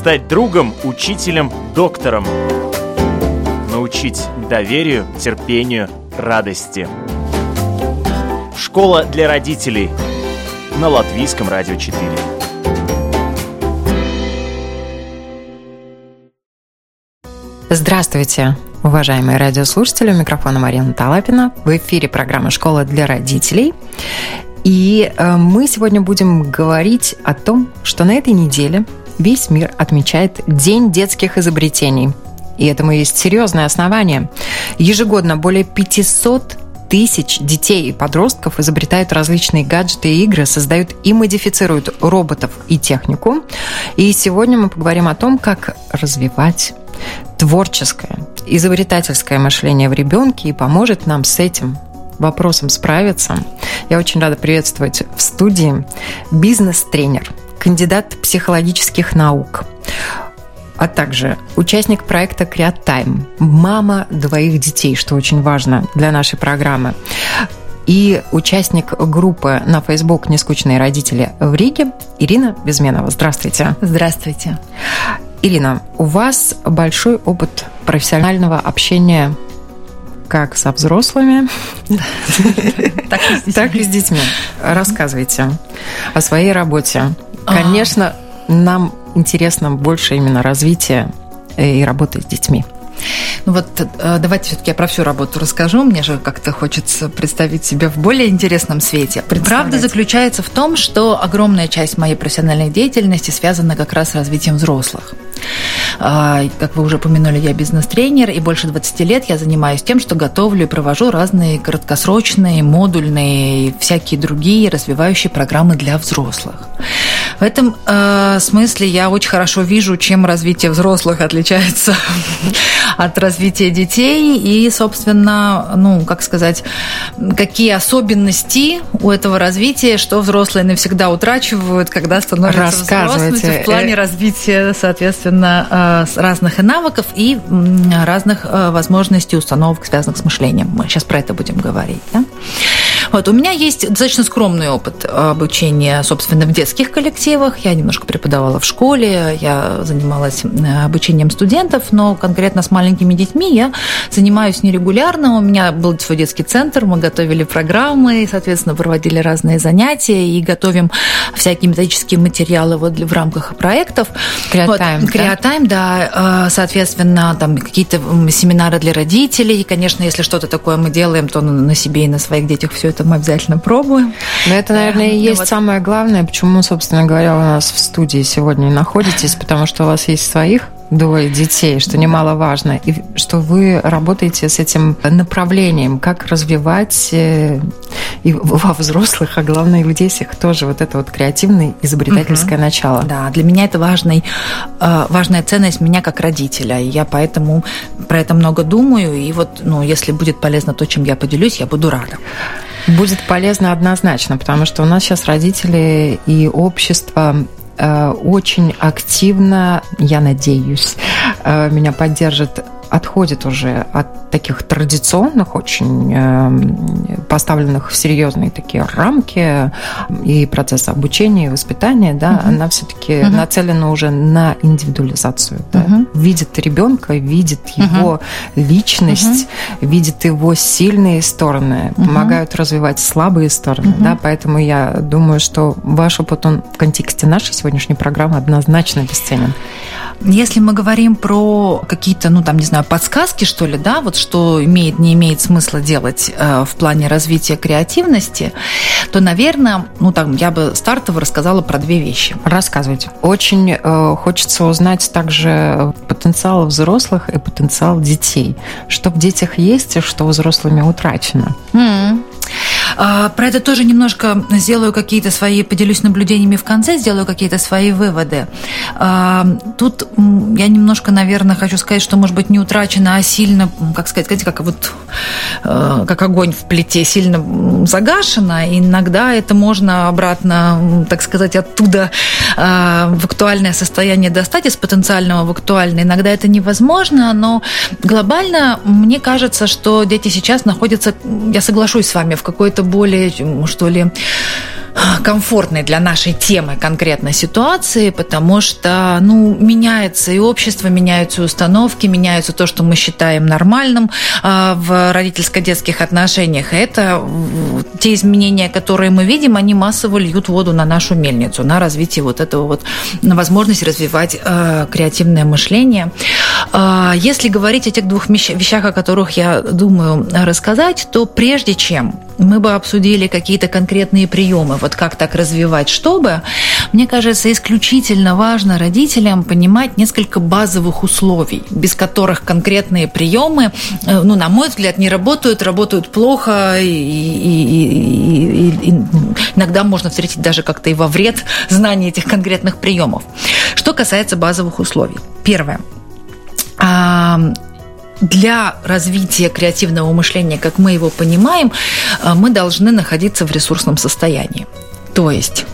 стать другом, учителем, доктором. Научить доверию, терпению, радости. Школа для родителей на Латвийском радио 4. Здравствуйте, уважаемые радиослушатели. У микрофона Марина Талапина. В эфире программа «Школа для родителей». И э, мы сегодня будем говорить о том, что на этой неделе весь мир отмечает День детских изобретений. И этому есть серьезное основание. Ежегодно более 500 тысяч детей и подростков изобретают различные гаджеты и игры, создают и модифицируют роботов и технику. И сегодня мы поговорим о том, как развивать творческое, изобретательское мышление в ребенке и поможет нам с этим вопросом справиться. Я очень рада приветствовать в студии бизнес-тренер, кандидат психологических наук, а также участник проекта Creat Time, мама двоих детей, что очень важно для нашей программы, и участник группы на Facebook «Нескучные родители» в Риге Ирина Безменова. Здравствуйте. Здравствуйте. Ирина, у вас большой опыт профессионального общения как со взрослыми, так и с детьми. Рассказывайте о своей работе. А. Конечно, нам интересно больше именно развитие и работы с детьми. Ну вот э, давайте все-таки я про всю работу расскажу. Мне же как-то хочется представить себя в более интересном свете. Правда заключается в том, что огромная часть моей профессиональной деятельности связана как раз с развитием взрослых. А, как вы уже упомянули, я бизнес-тренер, и больше 20 лет я занимаюсь тем, что готовлю и провожу разные краткосрочные, модульные и всякие другие развивающие программы для взрослых. В этом э, смысле я очень хорошо вижу, чем развитие взрослых отличается от развития детей и, собственно, ну, как сказать, какие особенности у этого развития, что взрослые навсегда утрачивают, когда становятся взрослыми в плане развития, соответственно, э, разных навыков и разных э, возможностей установок, связанных с мышлением. Мы сейчас про это будем говорить. Да? Вот, у меня есть достаточно скромный опыт обучения, собственно, в детских коллективах. Я немножко преподавала в школе, я занималась э, обучением студентов, но конкретно с маленькими детьми я занимаюсь нерегулярно. У меня был свой детский центр, мы готовили программы, соответственно, проводили разные занятия и готовим всякие методические материалы вот в рамках проектов. Креатайм, вот, Креатайм, да? да, э, соответственно, там какие-то семинары для родителей. И, конечно, если что-то такое мы делаем, то на себе и на своих детях все это это мы обязательно пробуем. Но это, наверное, и ну есть вот. самое главное, почему, собственно говоря, у нас в студии сегодня находитесь, потому что у вас есть своих двое детей, что немаловажно, и что вы работаете с этим направлением, как развивать э, и во взрослых, а главное и в детях тоже вот это вот креативное, изобретательское угу. начало. Да, для меня это важный, э, важная ценность меня как родителя, и я поэтому про это много думаю, и вот, ну, если будет полезно то, чем я поделюсь, я буду рада. Будет полезно однозначно, потому что у нас сейчас родители и общество очень активно, я надеюсь, э, меня поддержит отходит уже от таких традиционных, очень эм, поставленных в серьезные такие рамки и процесса обучения и воспитания, да, угу. она все-таки угу. нацелена уже на индивидуализацию. Да. Угу. Видит ребенка, видит его угу. личность, угу. видит его сильные стороны, угу. помогают развивать слабые стороны. Угу. Да, поэтому я думаю, что ваш опыт он в контексте нашей сегодняшней программы однозначно бесценен. Если мы говорим про какие-то, ну там, не знаю, подсказки, что ли, да, вот что имеет, не имеет смысла делать э, в плане развития креативности, то, наверное, ну там, я бы стартово рассказала про две вещи. Рассказывайте. Очень э, хочется узнать также потенциал взрослых и потенциал детей. Что в детях есть, и что взрослыми утрачено. Mm. А, про это тоже немножко сделаю какие-то свои, поделюсь наблюдениями в конце, сделаю какие-то свои выводы. А, тут я немножко, наверное, хочу сказать, что, может быть, не утрачено, а сильно, как сказать, знаете, как вот э, как огонь в плите, сильно загашено. Иногда это можно обратно, так сказать, оттуда в актуальное состояние достать, из потенциального в актуальное. Иногда это невозможно, но глобально мне кажется, что дети сейчас находятся, я соглашусь с вами, в какой-то более, что ли, комфортной для нашей темы конкретной ситуации, потому что, ну, меняется и общество, меняются установки, меняется то, что мы считаем нормальным э, в родительско-детских отношениях. И это те изменения, которые мы видим, они массово льют воду на нашу мельницу, на развитие вот этого вот, на возможность развивать э, креативное мышление. Э, если говорить о тех двух вещах, о которых я думаю рассказать, то прежде чем мы бы обсудили какие-то конкретные приемы, вот как так развивать, чтобы, мне кажется, исключительно важно родителям понимать несколько базовых условий, без которых конкретные приемы, э, ну, на мой взгляд, не работают, работают плохо, и, и, и, и иногда можно встретить даже как-то и во вред знания этих конкретных приемов. Что касается базовых условий. Первое для развития креативного мышления, как мы его понимаем, э, мы должны находиться в ресурсном состоянии. То есть,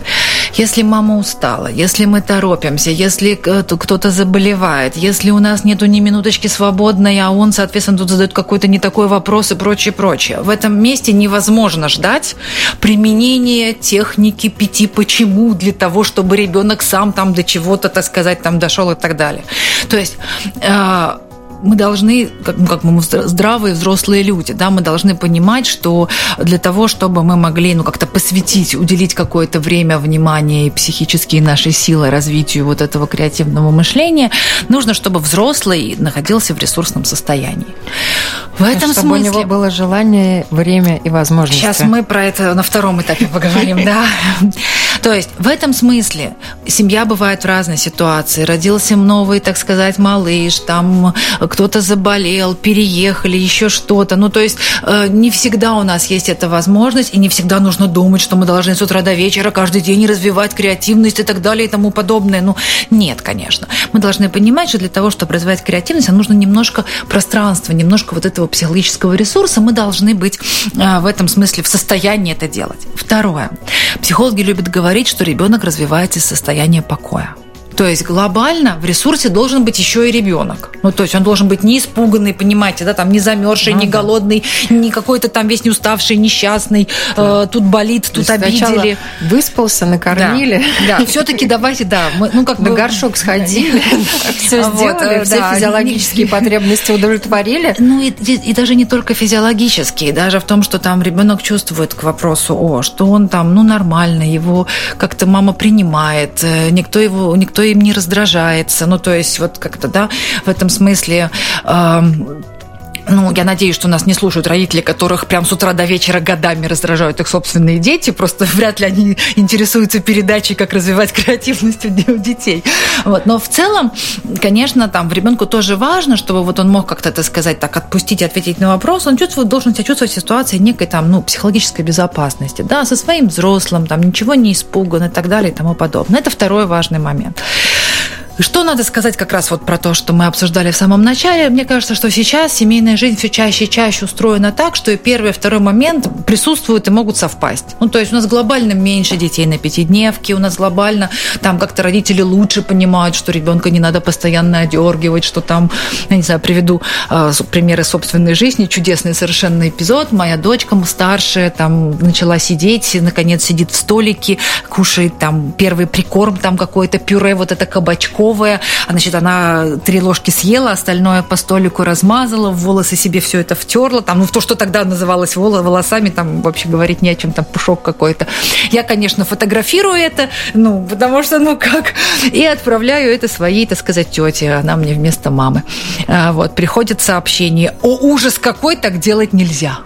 если мама устала, если мы торопимся, если кто-то заболевает, если у нас нету ни минуточки свободной, а он, соответственно, тут задает какой-то не такой вопрос и прочее, прочее. В этом месте невозможно ждать применения техники пяти почему для того, чтобы ребенок сам там до чего-то, так сказать, там дошел и так далее. То есть э, мы должны, как, ну, как мы здравые взрослые люди, да, мы должны понимать, что для того, чтобы мы могли, ну, как-то посвятить, уделить какое-то время, внимание и психические наши силы развитию вот этого креативного мышления, нужно, чтобы взрослый находился в ресурсном состоянии. В этом чтобы смысле... у него было желание, время и возможность. Сейчас мы про это на втором этапе поговорим, да. То есть в этом смысле семья бывает в разной ситуации. Родился новый, так сказать, малыш, там кто-то заболел, переехали, еще что-то. Ну, то есть э, не всегда у нас есть эта возможность, и не всегда нужно думать, что мы должны с утра до вечера каждый день развивать креативность и так далее и тому подобное. Ну, нет, конечно. Мы должны понимать, что для того, чтобы развивать креативность, нам нужно немножко пространства, немножко вот этого психологического ресурса. Мы должны быть э, в этом смысле в состоянии это делать. Второе. Психологи любят говорить, что ребенок развивается из состояния покоя. То есть глобально в ресурсе должен быть еще и ребенок. Ну, то есть он должен быть не испуганный, понимаете, да, там не замерзший, ну, не да. голодный, не какой-то там весь не уставший, несчастный, да. э, тут болит, тут обидели. Выспался, накормили. Да, да. все-таки давайте, да, мы, ну как бы... На горшок сходили, все сделали, все физиологические потребности удовлетворили. Ну и, и даже не только физиологические, даже в том, что там ребенок чувствует к вопросу, о, что он там, ну нормально, его как-то мама принимает, э, никто его, никто им не раздражается. Ну, то есть вот как-то, да, в этом смысле... Э, ну, я надеюсь, что нас не слушают родители, которых прям с утра до вечера годами раздражают их собственные дети. Просто вряд ли они интересуются передачей, как развивать креативность у детей. Вот. Но в целом, конечно, там в ребенку тоже важно, чтобы вот он мог как-то, так сказать, так отпустить ответить на вопрос. Он чувствует, должен себя чувствовать в ситуации некой там, ну, психологической безопасности, да, со своим взрослым, там, ничего не испуган и так далее и тому подобное. Это второй важный момент. Что надо сказать как раз вот про то, что мы обсуждали в самом начале? Мне кажется, что сейчас семейная жизнь все чаще и чаще устроена так, что и первый, и второй момент присутствуют и могут совпасть. Ну, то есть у нас глобально меньше детей на пятидневке, у нас глобально там как-то родители лучше понимают, что ребенка не надо постоянно одергивать, что там, я не знаю, приведу э, примеры собственной жизни, чудесный совершенно эпизод. Моя дочка старшая там начала сидеть, наконец сидит в столике, кушает там первый прикорм, там какое-то пюре, вот это кабачко, А, значит, она три ложки съела, остальное по столику размазала, в волосы себе все это втерла. Там, ну, в то, что тогда называлось волосами, там вообще говорить не о чем, там пушок какой-то. Я, конечно, фотографирую это, ну, потому что, ну как, и отправляю это своей, так сказать, тете. Она мне вместо мамы. А, вот, приходит сообщение. О, ужас какой, так делать нельзя.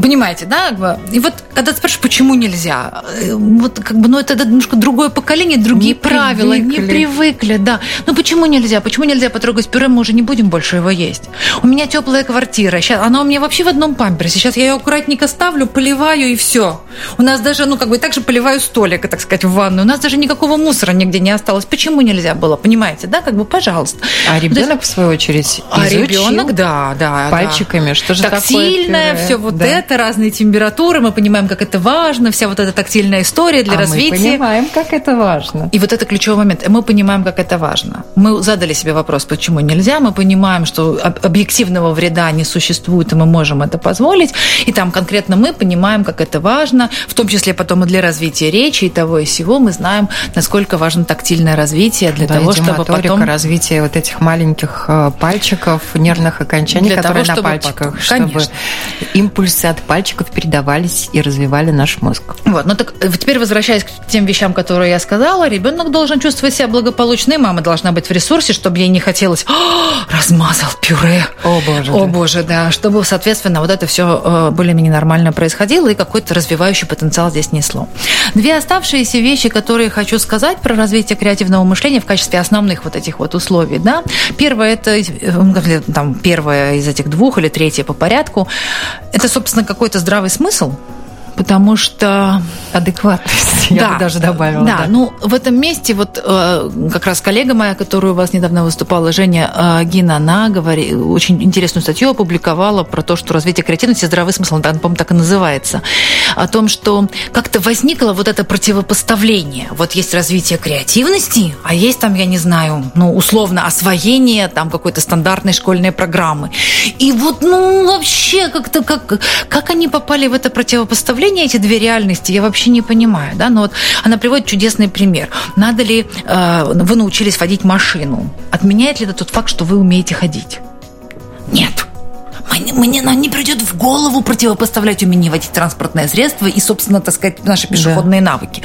Понимаете, да? И вот когда ты спрашиваешь, почему нельзя, э, вот как бы, ну это немножко другое поколение, другие не правила, привыкли. не привыкли, да. Ну почему нельзя? Почему нельзя потрогать пюре? Мы уже не будем больше его есть. У меня теплая квартира, сейчас она у меня вообще в одном памперсе. Сейчас я ее аккуратненько ставлю, поливаю и все. У нас даже, ну как бы, также поливаю столик, так сказать, в ванную. У нас даже никакого мусора нигде не осталось. Почему нельзя было? Понимаете, да? Как бы, пожалуйста. А ребенок, есть, в свою очередь, А ребенок, да, да. Пальчиками, да. что же так такое сильное, все вот да. это это, разные температуры, мы понимаем, как это важно, вся вот эта тактильная история для а развития. мы понимаем, как это важно. И вот это ключевой момент. Мы понимаем, как это важно. Мы задали себе вопрос, почему нельзя. Мы понимаем, что объективного вреда не существует, и мы можем это позволить. И там конкретно мы понимаем, как это важно, в том числе потом и для развития речи и того и всего. Мы знаем, насколько важно тактильное развитие для да, того, чтобы потом... развитие вот этих маленьких э, пальчиков, нервных окончаний, для которые того, на пальчиках, потом... чтобы Конечно. импульсы от пальчиков передавались и развивали наш мозг. Вот, ну так э, теперь возвращаясь к тем вещам, которые я сказала, ребенок должен чувствовать себя благополучно, и мама должна быть в ресурсе, чтобы ей не хотелось размазал пюре. О боже. О боже, да. Чтобы, соответственно, вот это все э, более-менее нормально происходило и какой-то развивающий потенциал здесь несло. Две оставшиеся вещи, которые хочу сказать про развитие креативного мышления в качестве основных вот этих вот условий. Да? Первое это э, там, первое из этих двух или третье по порядку. Это, собственно, какой-то здравый смысл, потому что... Адекватность, я бы даже добавила. Да, да, ну в этом месте вот э, как раз коллега моя, которая у вас недавно выступала, Женя э, Гина, она говорит, очень интересную статью опубликовала про то, что развитие креативности, здравый смысл, она, по-моему, так и называется, о том, что как-то возникло вот это противопоставление. Вот есть развитие креативности, а есть там, я не знаю, ну, условно, освоение там какой-то стандартной школьной программы. И вот, ну, вообще как-то, как, как они попали в это противопоставление, эти две реальности, я вообще не понимаю, да, но вот она приводит чудесный пример. Надо ли э, вы научились водить машину? Отменяет ли это тот факт, что вы умеете ходить? Нет. Мне, мне не придет в голову противопоставлять умение водить транспортное средство и, собственно, так сказать, наши пешеходные да. навыки.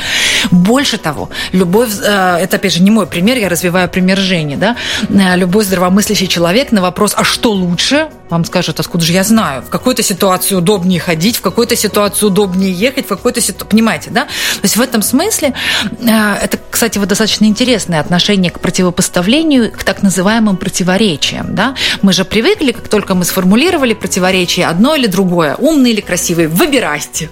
Больше того, любой, э, это, опять же, не мой пример, я развиваю пример Жени, да, э, любой здравомыслящий человек на вопрос, а что лучше, вам скажет, откуда же я знаю, в какой-то ситуации удобнее ходить, в какой-то ситуации удобнее ехать, в какой-то ситуации, понимаете, да? То есть в этом смысле э, это, кстати, вот достаточно интересное отношение к противопоставлению, к так называемым противоречиям, да? Мы же привыкли, как только мы сформулировали противоречие одно или другое, умный или красивый, выбирайте.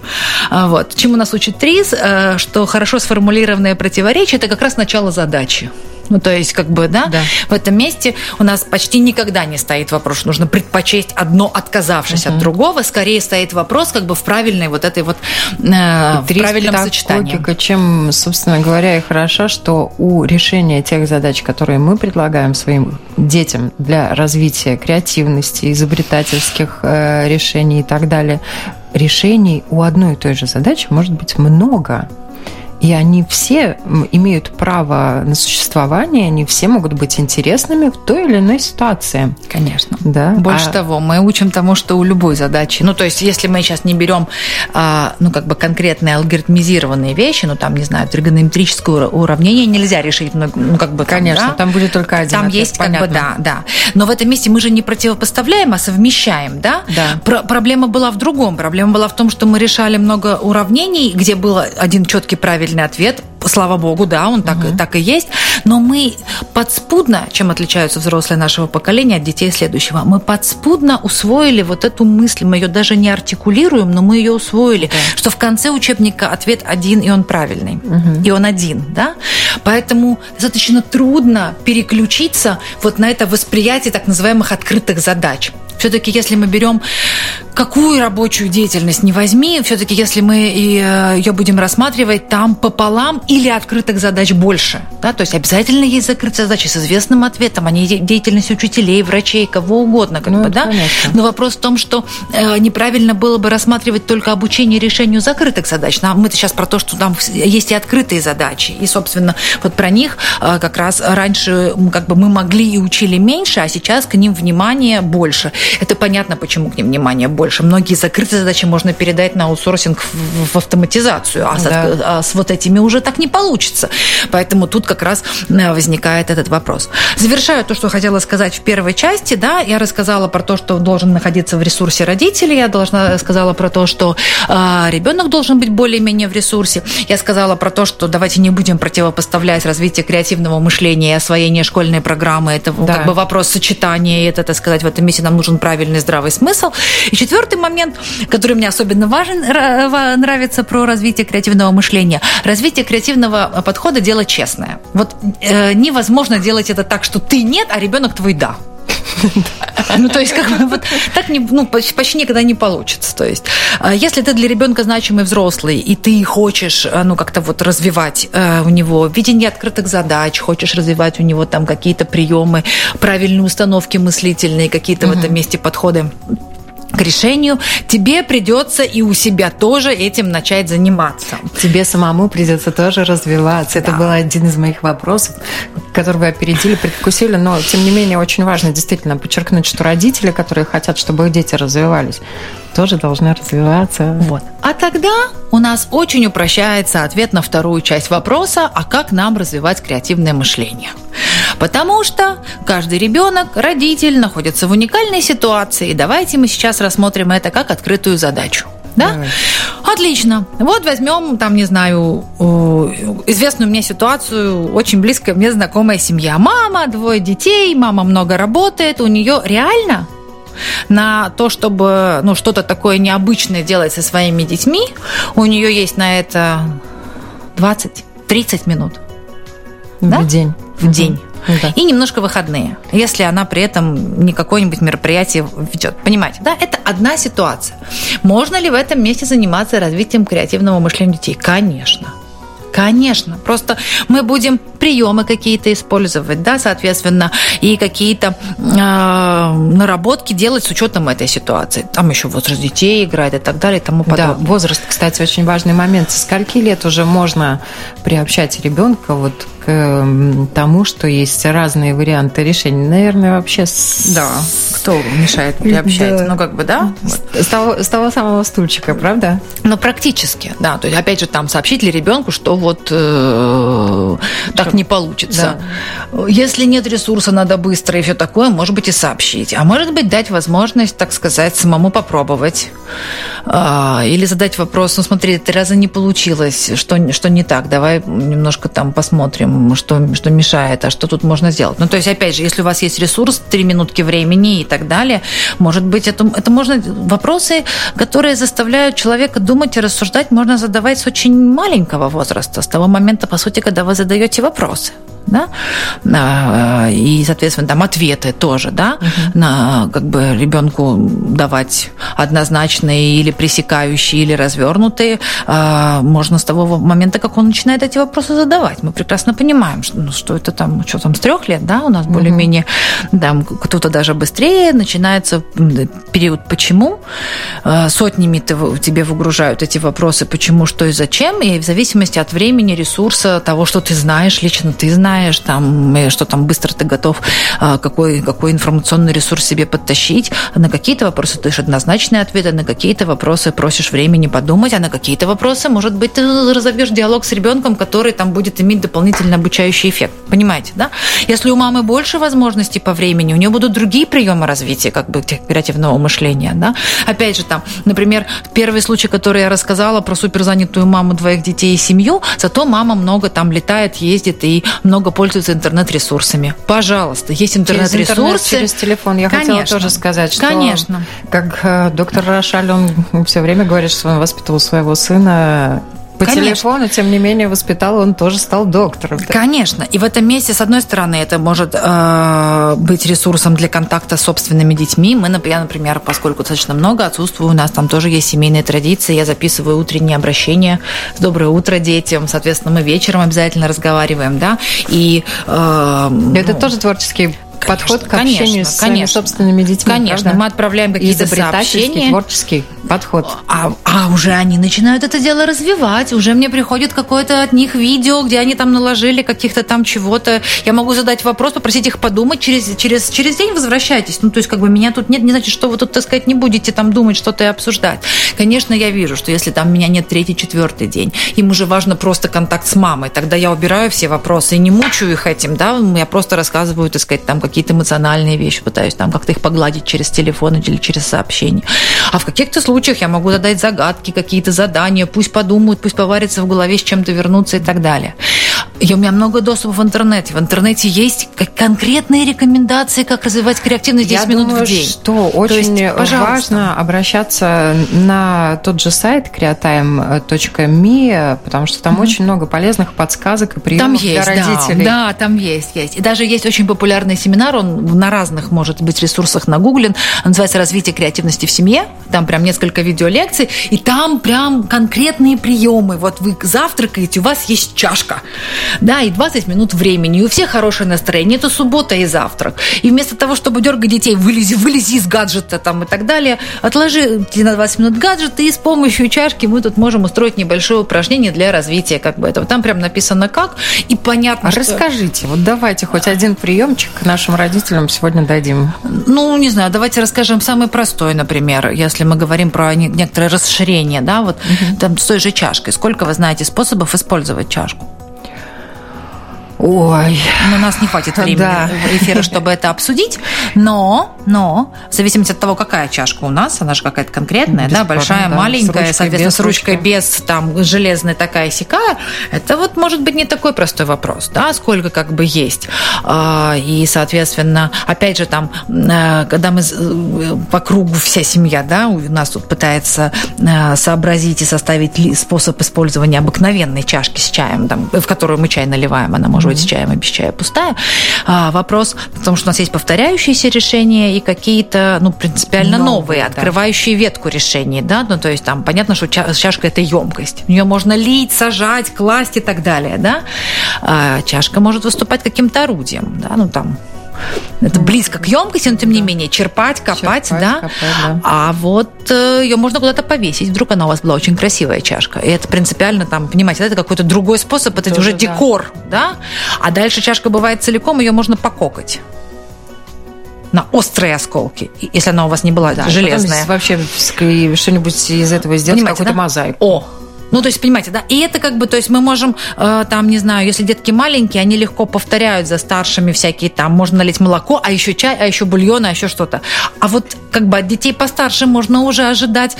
А вот. Чему нас учит ТРИС, э, что хорошо сформулированное противоречие – это как раз начало задачи. Ну, то есть, как бы, да, да, в этом месте у нас почти никогда не стоит вопрос, что нужно предпочесть одно, отказавшись uh-huh. от другого. Скорее стоит вопрос, как бы, в правильной вот этой вот э, в правильном сочетании. Логика, чем, собственно говоря, и хороша, что у решения тех задач, которые мы предлагаем своим детям для развития креативности, изобретательских э, решений и так далее, решений у одной и той же задачи может быть много. И они все имеют право на существование, они все могут быть интересными в той или иной ситуации. Конечно. Да. Больше а... того, мы учим тому, что у любой задачи, ну, то есть, если мы сейчас не берем, а, ну, как бы конкретные алгоритмизированные вещи, ну, там, не знаю, тригонометрическое уравнение нельзя решить, ну, ну как бы... Там, Конечно, да? там будет только один Там ответ, есть, понятно. как бы, да, да. Но в этом месте мы же не противопоставляем, а совмещаем, да? Да. Про- проблема была в другом. Проблема была в том, что мы решали много уравнений, где был один четкий правильный правильный ответ. Слава богу, да, он так, угу. так и есть. Но мы подспудно, чем отличаются взрослые нашего поколения от детей следующего, мы подспудно усвоили вот эту мысль. Мы ее даже не артикулируем, но мы ее усвоили, да. что в конце учебника ответ один, и он правильный. Угу. И он один, да? Поэтому достаточно трудно переключиться вот на это восприятие так называемых открытых задач. Все-таки, если мы берем какую рабочую деятельность не возьми, все-таки, если мы э, ее будем рассматривать, там пополам или открытых задач больше. Да? То есть обязательно есть закрытые задачи с известным ответом, а не деятельность учителей, врачей, кого угодно. Как ну, бы, да? Но вопрос в том, что э, неправильно было бы рассматривать только обучение решению закрытых задач. Мы-то сейчас про то, что там есть и открытые задачи. И, собственно, вот про них э, как раз раньше как бы мы могли и учили меньше, а сейчас к ним внимание больше. Это понятно, почему к ним внимание больше. Многие закрытые задачи можно передать на аутсорсинг в, в автоматизацию, а, да. с, а с вот этими уже так не получится. Поэтому тут как раз э, возникает этот вопрос. Завершаю то, что хотела сказать в первой части. Да, я рассказала про то, что должен находиться в ресурсе родителей, я должна сказала про то, что э, ребенок должен быть более-менее в ресурсе. Я сказала про то, что давайте не будем противопоставлять развитие креативного мышления и освоение школьной программы. Это да. как бы вопрос сочетания, это, так сказать, в этом месте нам нужен правильный здравый смысл. И четвертый момент, который мне особенно важен, нравится про развитие креативного мышления. Развитие креативного подхода – дело честное. Вот э, невозможно делать это так, что ты нет, а ребенок твой да. Ну, то есть, как бы вот так не, ну, почти никогда не получится. То есть, а, если ты для ребенка значимый взрослый, и ты хочешь, а, ну, как-то вот развивать э, у него видение открытых задач, хочешь развивать у него там какие-то приемы, правильные установки мыслительные, какие-то в этом месте подходы к решению, тебе придется и у себя тоже этим начать заниматься. Тебе самому придется тоже развиваться. Да. Это был один из моих вопросов, который вы опередили, предвкусили, но тем не менее очень важно действительно подчеркнуть, что родители, которые хотят, чтобы их дети развивались, тоже должны развиваться. Вот. А тогда у нас очень упрощается ответ на вторую часть вопроса, а как нам развивать креативное мышление. Потому что каждый ребенок, родитель находится в уникальной ситуации. Давайте мы сейчас рассмотрим это как открытую задачу. Да? Давай. Отлично. Вот возьмем, там, не знаю, известную мне ситуацию, очень близкая мне знакомая семья. Мама, двое детей, мама много работает, у нее реально на то, чтобы ну, что-то такое необычное делать со своими детьми, у нее есть на это 20-30 минут. В да? день. В день. Да. И немножко выходные, если она при этом не какое-нибудь мероприятие ведет. Понимаете, да? Это одна ситуация. Можно ли в этом месте заниматься развитием креативного мышления детей? Конечно. Конечно, просто мы будем приемы какие-то использовать, да, соответственно, и какие-то э, наработки делать с учетом этой ситуации. Там еще возраст детей играет и так далее и тому подобное. Да, возраст, кстати, очень важный момент. Со скольки лет уже можно приобщать ребенка вот к тому, что есть разные варианты решений? Наверное, вообще... С... Да, кто мешает приобщать? Да. Ну, как бы, да? С того, с того самого стульчика, правда? Ну, практически, да. То есть, опять же, там сообщить ли ребенку, что вот э, так не получится. Да. Если нет ресурса, надо быстро и все такое, может быть, и сообщить. А может быть, дать возможность, так сказать, самому попробовать. А, или задать вопрос, ну смотри, три раза не получилось, что, что не так, давай немножко там посмотрим, что, что мешает, а что тут можно сделать. Ну, то есть, опять же, если у вас есть ресурс, три минутки времени и так далее, может быть, это, это можно... Вопросы, которые заставляют человека думать и рассуждать, можно задавать с очень маленького возраста, с того момента, по сути, когда вы задаете вопросы да, а, и, соответственно, там ответы тоже, да, угу. на как бы ребенку давать однозначные или пресекающие, или развернутые, а, можно с того момента, как он начинает эти вопросы задавать. Мы прекрасно понимаем, что, ну, что это там, что там, с трех лет, да, у нас угу. более-менее, там, кто-то даже быстрее, начинается период «почему?», а, сотнями тебе выгружают эти вопросы «почему?», «что» и «зачем?», и в зависимости от времени, ресурса, того, что ты знаешь, лично ты знаешь, знаешь, там, что там быстро ты готов, а, какой, какой информационный ресурс себе подтащить. На какие-то вопросы ты однозначные ответы, на какие-то вопросы просишь времени подумать, а на какие-то вопросы, может быть, ты разовьешь диалог с ребенком, который там будет иметь дополнительный обучающий эффект. Понимаете, да? Если у мамы больше возможностей по времени, у нее будут другие приемы развития как бы креативного мышления, да? Опять же, там, например, первый случай, который я рассказала про суперзанятую маму двоих детей и семью, зато мама много там летает, ездит и много много пользуются интернет-ресурсами. Пожалуйста, есть интернет-ресурсы. Через, интернет, через телефон. Я Конечно. хотела тоже сказать, что Конечно. как э, доктор Рошаль, он все время говорит, что он воспитывал своего сына по Конечно. телефону, тем не менее, воспитал, он тоже стал доктором. Конечно. И в этом месте, с одной стороны, это может э, быть ресурсом для контакта с собственными детьми. Мы, я, например, поскольку достаточно много отсутствую, у нас там тоже есть семейные традиции. Я записываю утренние обращения с «Доброе утро детям». Соответственно, мы вечером обязательно разговариваем, да. И, э, это ну, тоже творческий подход к конечно, общению с конечно, собственными детьми. Конечно, правда? мы отправляем какие-то сообщения. творческий подход. А, а уже они начинают это дело развивать. Уже мне приходит какое-то от них видео, где они там наложили каких-то там чего-то. Я могу задать вопрос, попросить их подумать. Через, через, через день возвращайтесь. Ну, то есть, как бы меня тут нет, не значит, что вы тут, так сказать, не будете там думать, что-то и обсуждать. Конечно, я вижу, что если там меня нет третий, четвертый день, им уже важно просто контакт с мамой, тогда я убираю все вопросы и не мучаю их этим, да, я просто рассказываю, так сказать, там какие-то эмоциональные вещи, пытаюсь там как-то их погладить через телефон или через сообщение. А в каких-то случаях я могу задать загадки, какие-то задания, пусть подумают, пусть поварятся в голове, с чем-то вернуться и так далее. И у меня много доступа в интернете. В интернете есть конкретные рекомендации, как развивать креативность 10 Я минут думаю, в день. что очень есть, важно обращаться на тот же сайт creatime.me, потому что там mm-hmm. очень много полезных подсказок и приемов там есть, для родителей. Да, да, там есть, есть. И даже есть очень популярный семинар, он на разных, может быть, ресурсах нагуглен, он называется «Развитие креативности в семье». Там прям несколько видеолекций, и там прям конкретные приемы. Вот вы завтракаете, у вас есть чашка да, и 20 минут времени, и у всех хорошее настроение, это суббота и завтрак. И вместо того, чтобы дергать детей, вылези, вылези из гаджета там и так далее, отложи на 20 минут гаджет, и с помощью чашки мы тут можем устроить небольшое упражнение для развития как бы этого. Там прям написано как, и понятно, а что... Расскажите, вот давайте хоть один приемчик нашим родителям сегодня дадим. Ну, не знаю, давайте расскажем самый простой, например, если мы говорим про некоторое расширение, да, вот угу. там с той же чашкой. Сколько вы знаете способов использовать чашку? Ой. Но у нас не хватит времени да. эфира, чтобы это обсудить. Но, но, в зависимости от того, какая чашка у нас, она же какая-то конкретная, да, большая, да, маленькая, с соответственно, с ручкой без там железной такая сякая, это вот может быть не такой простой вопрос, да, сколько как бы есть. А, и, соответственно, опять же, там, э, когда мы э, по кругу вся семья, да, у нас тут пытается э, сообразить и составить способ использования обыкновенной чашки с чаем, там, в которую мы чай наливаем, она может быть с чаем и без чая пустая. А, вопрос, потому что у нас есть повторяющиеся решения и какие-то, ну, принципиально новые, новые да. открывающие ветку решений, да, ну, то есть там понятно, что чашка – это емкость. В нее можно лить, сажать, класть и так далее, да. А чашка может выступать каким-то орудием, да, ну, там, это близко к емкости, но тем не менее черпать, копать, черпать, да? Копать, да. А вот э, ее можно куда-то повесить. Вдруг она у вас была очень красивая чашка. И это принципиально там, понимаете, это какой-то другой способ, это Тоже, уже декор, да. да? А дальше чашка бывает целиком, ее можно пококать на острые осколки, если она у вас не была да, железная. Вообще что-нибудь из этого сделать, какую-то да? мозаику. О, ну, то есть, понимаете, да, и это как бы, то есть мы можем, э, там, не знаю, если детки маленькие, они легко повторяют за старшими всякие там, можно налить молоко, а еще чай, а еще бульон, а еще что-то. А вот как бы от детей постарше можно уже ожидать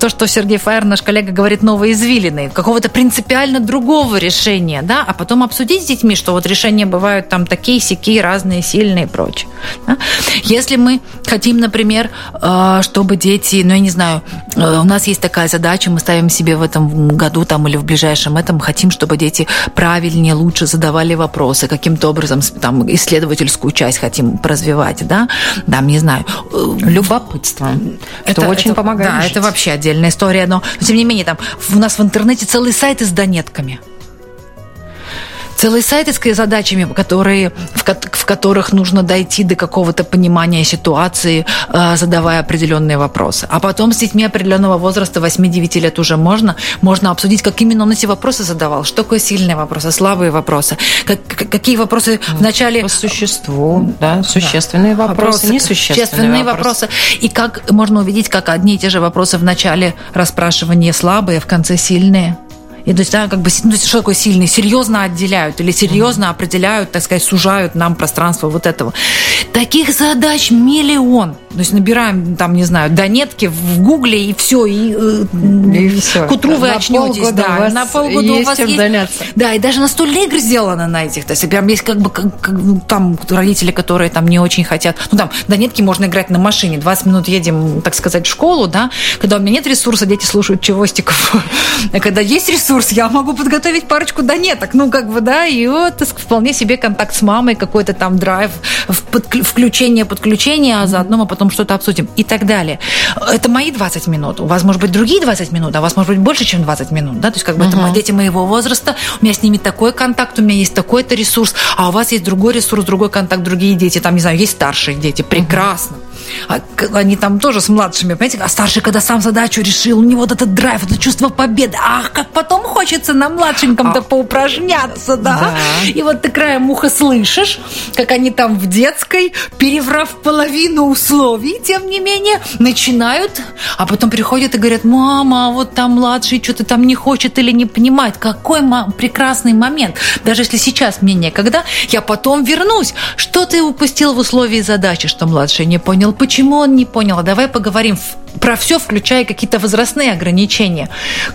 то, что Сергей Фаер, наш коллега, говорит, новые извилины, какого-то принципиально другого решения, да, а потом обсудить с детьми, что вот решения бывают там такие, сякие, разные, сильные и прочее. Да? Если мы хотим, например, э, чтобы дети, ну, я не знаю, э, у нас есть такая задача, мы ставим себе в этом году там или в ближайшем этом хотим, чтобы дети правильнее, лучше задавали вопросы, каким-то образом там исследовательскую часть хотим развивать, да, там, не знаю. Э, Любопытство. Это очень это, помогает. Да, жить. это вообще отдельная история, но тем не менее там у нас в интернете целый сайт с донетками целый сайт с задачами, которые, в, в которых нужно дойти до какого-то понимания ситуации, э, задавая определенные вопросы. А потом с детьми определенного возраста, 8-9 лет уже можно, можно обсудить, как именно он эти вопросы задавал. Что такое сильные вопросы, слабые вопросы, как, какие вопросы вначале... По существу, да, существенные да. вопросы, вопросы, несущественные вопросы. вопросы. И как можно увидеть, как одни и те же вопросы в начале расспрашивания слабые, в конце сильные. И то есть, да, как бы, ну, что такое сильный? Серьезно отделяют или серьезно mm-hmm. определяют, так сказать, сужают нам пространство вот этого. Таких задач миллион. То есть набираем, там, не знаю, донетки в Гугле и все, и, э, и все. к утру вы на очнетесь. Да, на полгода у вас есть. Заняться. Да, и даже настольные игры сделаны на этих. То есть прям есть как бы как, как, ну, там родители, которые там не очень хотят. Ну, там, донетки можно играть на машине. 20 минут едем, так сказать, в школу, да. Когда у меня нет ресурса, дети слушают чевостиков. А когда есть ресурс, я могу подготовить парочку донеток. Ну, как бы, да, и вот вполне себе контакт с мамой, какой-то там драйв, включение, подключение, а заодно мы потом что-то обсудим и так далее. Это мои 20 минут. У вас может быть другие 20 минут, а у вас может быть больше, чем 20 минут. Да? То есть как бы uh-huh. это дети моего возраста, у меня с ними такой контакт, у меня есть такой-то ресурс, а у вас есть другой ресурс, другой контакт, другие дети. Там, не знаю, есть старшие дети. Прекрасно. Uh-huh. А они там тоже с младшими, понимаете, а старший, когда сам задачу решил, у него вот этот драйв, это чувство победы. Ах, как потом хочется на младшеньком-то а, поупражняться, да? да? И вот ты краем уха слышишь, как они там в детской, переврав половину условий, тем не менее, начинают, а потом приходят и говорят, мама, а вот там младший что-то там не хочет или не понимает. Какой прекрасный момент. Даже если сейчас мнение, когда я потом вернусь, что ты упустил в условии задачи, что младший не понял, почему он не понял, давай поговорим про все, включая какие-то возрастные ограничения.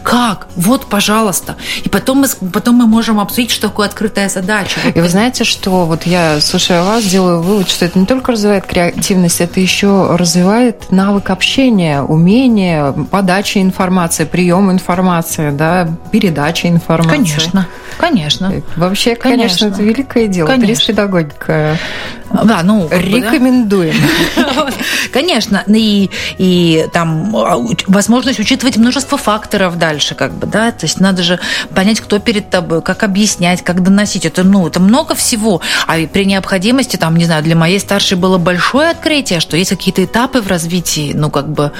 Как? Вот, пожалуйста. И потом мы, потом мы можем обсудить, что такое открытая задача. И вы знаете, что вот я, слушая вас, делаю вывод, что это не только развивает креативность, это еще развивает навык общения, умение подачи информации, прием информации, да, передачи информации. Конечно, конечно. Вообще, конечно, конечно это великое дело. Конечно. Педагогика. Да, ну, рекомендуем. Конечно, и, и там а, возможность учитывать множество факторов дальше, как бы, да, то есть надо же понять, кто перед тобой, как объяснять, как доносить. Это, ну, это много всего. А при необходимости, там, не знаю, для моей старшей было большое открытие, что есть какие-то этапы в развитии, ну, как бы,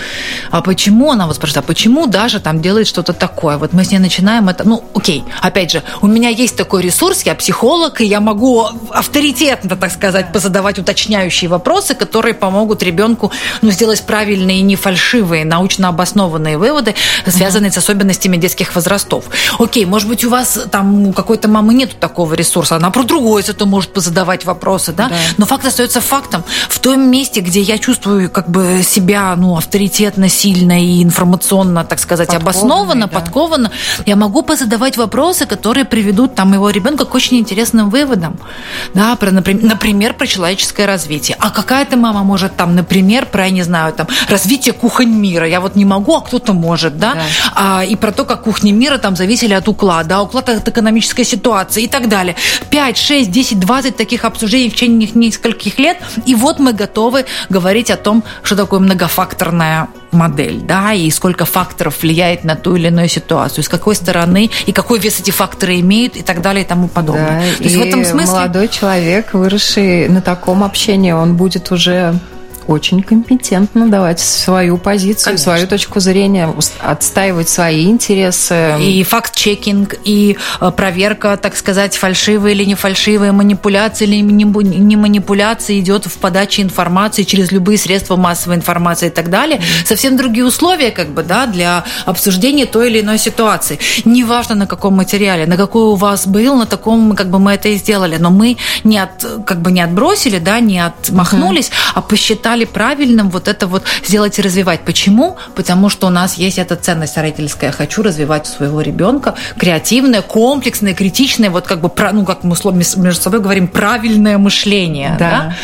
а почему, она вот спрашивает, а почему даже там делает что-то такое? Вот мы с ней начинаем это, ну, окей, опять же, у меня есть такой ресурс, я психолог, и я могу авторитетно, так сказать, задавать уточняющие вопросы, которые помогут ребенку ну, сделать правильные, не фальшивые, научно обоснованные выводы, связанные mm-hmm. с особенностями детских возрастов. Окей, может быть, у вас там у какой-то мамы нет такого ресурса, она про другое зато может позадавать вопросы, да? да? Но факт остается фактом. В том месте, где я чувствую как бы себя ну, авторитетно, сильно и информационно, так сказать, обоснованно, да. подкованно, я могу позадавать вопросы, которые приведут там его ребенка к очень интересным выводам. Да, про, например, про человеческое развитие. А какая-то мама может там, например, про, я не знаю, там, развитие кухонь мира. Я вот не могу, а кто-то может, да? да. А, и про то, как кухни мира там зависели от уклада, а уклад от экономической ситуации и так далее. 5, 6, 10, 20 таких обсуждений в течение нескольких лет, и вот мы готовы говорить о том, что такое многофакторная модель, да, и сколько факторов влияет на ту или иную ситуацию, с какой стороны, и какой вес эти факторы имеют, и так далее, и тому подобное. Да, То есть и в этом смысле... молодой человек, выросший на таком общении, он будет уже очень компетентно давать свою позицию, Конечно. свою точку зрения, отстаивать свои интересы. И факт-чекинг, и э, проверка, так сказать, фальшивые или не фальшивые, манипуляции или не манипуляции идет в подаче информации через любые средства массовой информации и так далее. Совсем другие условия, как бы, да, для обсуждения той или иной ситуации. Неважно, на каком материале, на какой у вас был, на таком, как бы, мы это и сделали. Но мы не от, как бы, не отбросили, да, не отмахнулись, mm-hmm. а посчитали считали правильным вот это вот сделать и развивать. Почему? Потому что у нас есть эта ценность родительская. Хочу развивать у своего ребенка креативное, комплексное, критичное, вот как бы, ну, как мы между собой говорим, правильное мышление. Да. да?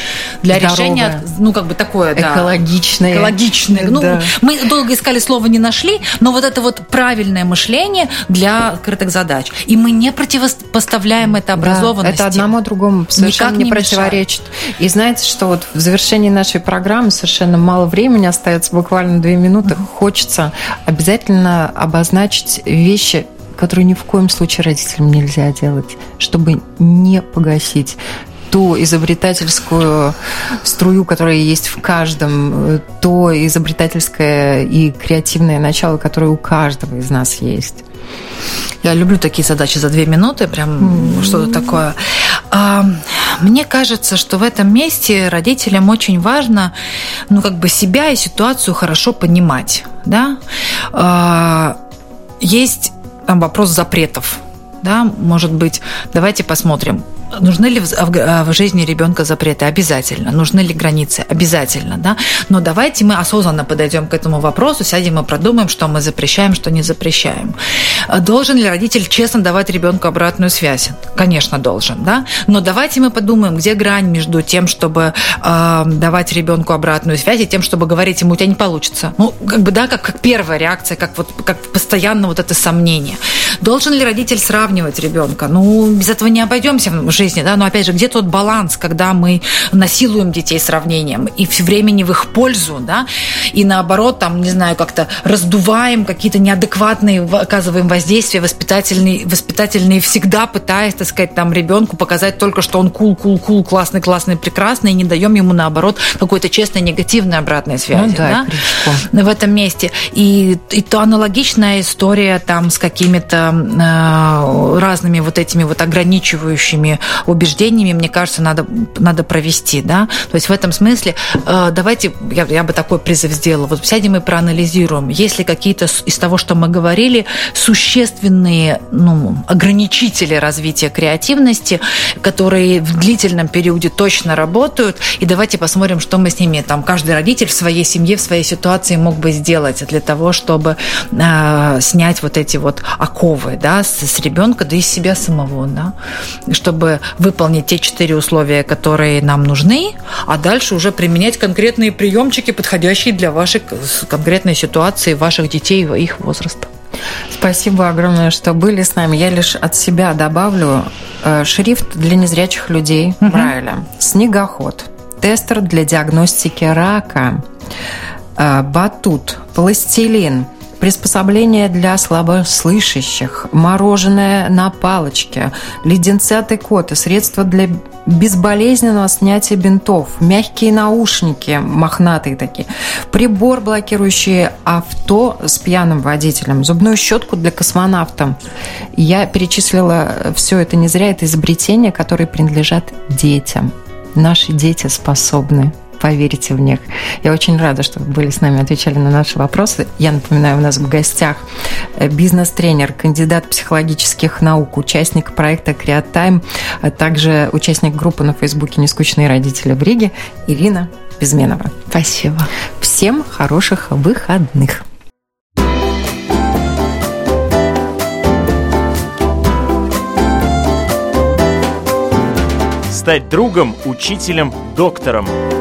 Для Здоровое. решения, ну, как бы такое, да. Экологичное. Экологичное. Ну, да. мы долго искали слово, не нашли, но вот это вот правильное мышление для открытых задач. И мы не противопоставляем это образованности. Да, это одному другому совершенно Никак не, не противоречит. И знаете, что вот в завершении нашей программы программы, совершенно мало времени остается, буквально две минуты. Хочется обязательно обозначить вещи, которые ни в коем случае родителям нельзя делать, чтобы не погасить ту изобретательскую струю, которая есть в каждом, то изобретательское и креативное начало, которое у каждого из нас есть. Я люблю такие задачи за две минуты, прям mm-hmm. что-то такое. А, мне кажется, что в этом месте родителям очень важно, ну, как бы себя и ситуацию хорошо понимать, да. А, есть там вопрос запретов, да, может быть, давайте посмотрим, Нужны ли в, в, в жизни ребенка запреты? Обязательно. Нужны ли границы? Обязательно, да. Но давайте мы осознанно подойдем к этому вопросу, сядем и продумаем, что мы запрещаем, что не запрещаем. Должен ли родитель честно давать ребенку обратную связь? Конечно, должен, да. Но давайте мы подумаем, где грань между тем, чтобы э, давать ребенку обратную связь и тем, чтобы говорить ему, у тебя не получится. Ну, как бы, да, как, как первая реакция, как вот как постоянно вот это сомнение. Должен ли родитель сравнивать ребенка? Ну, без этого не обойдемся в жизни, да, но опять же, где тот баланс, когда мы насилуем детей сравнением и все времени в их пользу, да, и наоборот, там, не знаю, как-то раздуваем какие-то неадекватные, оказываем воздействия воспитательные, воспитательные всегда пытаясь, так сказать, там ребенку показать только, что он кул, кул, кул, классный, классный, прекрасный, и не даем ему, наоборот, какой-то честной негативной обратной связи, ну, да, да? в этом месте. И, и то аналогичная история там с какими-то э, разными вот этими вот ограничивающими убеждениями, мне кажется, надо, надо провести, да. То есть в этом смысле э, давайте, я, я бы такой призыв сделала, вот сядем и проанализируем, есть ли какие-то из того, что мы говорили, существенные ну, ограничители развития креативности, которые в длительном периоде точно работают, и давайте посмотрим, что мы с ними, там, каждый родитель в своей семье, в своей ситуации мог бы сделать для того, чтобы э, снять вот эти вот оковы, да, с, с ребенка, да и себя самого, да, чтобы выполнить те четыре условия, которые нам нужны, а дальше уже применять конкретные приемчики, подходящие для вашей конкретной ситуации, ваших детей и их возраста. Спасибо огромное, что были с нами. Я лишь от себя добавлю э, шрифт для незрячих людей угу. Брайля, снегоход, тестер для диагностики рака, э, батут, пластилин – приспособления для слабослышащих, мороженое на палочке, леденцы от икоты, средства для безболезненного снятия бинтов, мягкие наушники, мохнатые такие, прибор, блокирующий авто с пьяным водителем, зубную щетку для космонавта. Я перечислила все это не зря, это изобретения, которые принадлежат детям. Наши дети способны поверите в них. Я очень рада, что вы были с нами, отвечали на наши вопросы. Я напоминаю, у нас в гостях э, бизнес-тренер, кандидат психологических наук, участник проекта «Креатайм», а также участник группы на Фейсбуке «Нескучные родители в Риге» Ирина Безменова. Спасибо. Всем хороших выходных. Стать другом, учителем, доктором –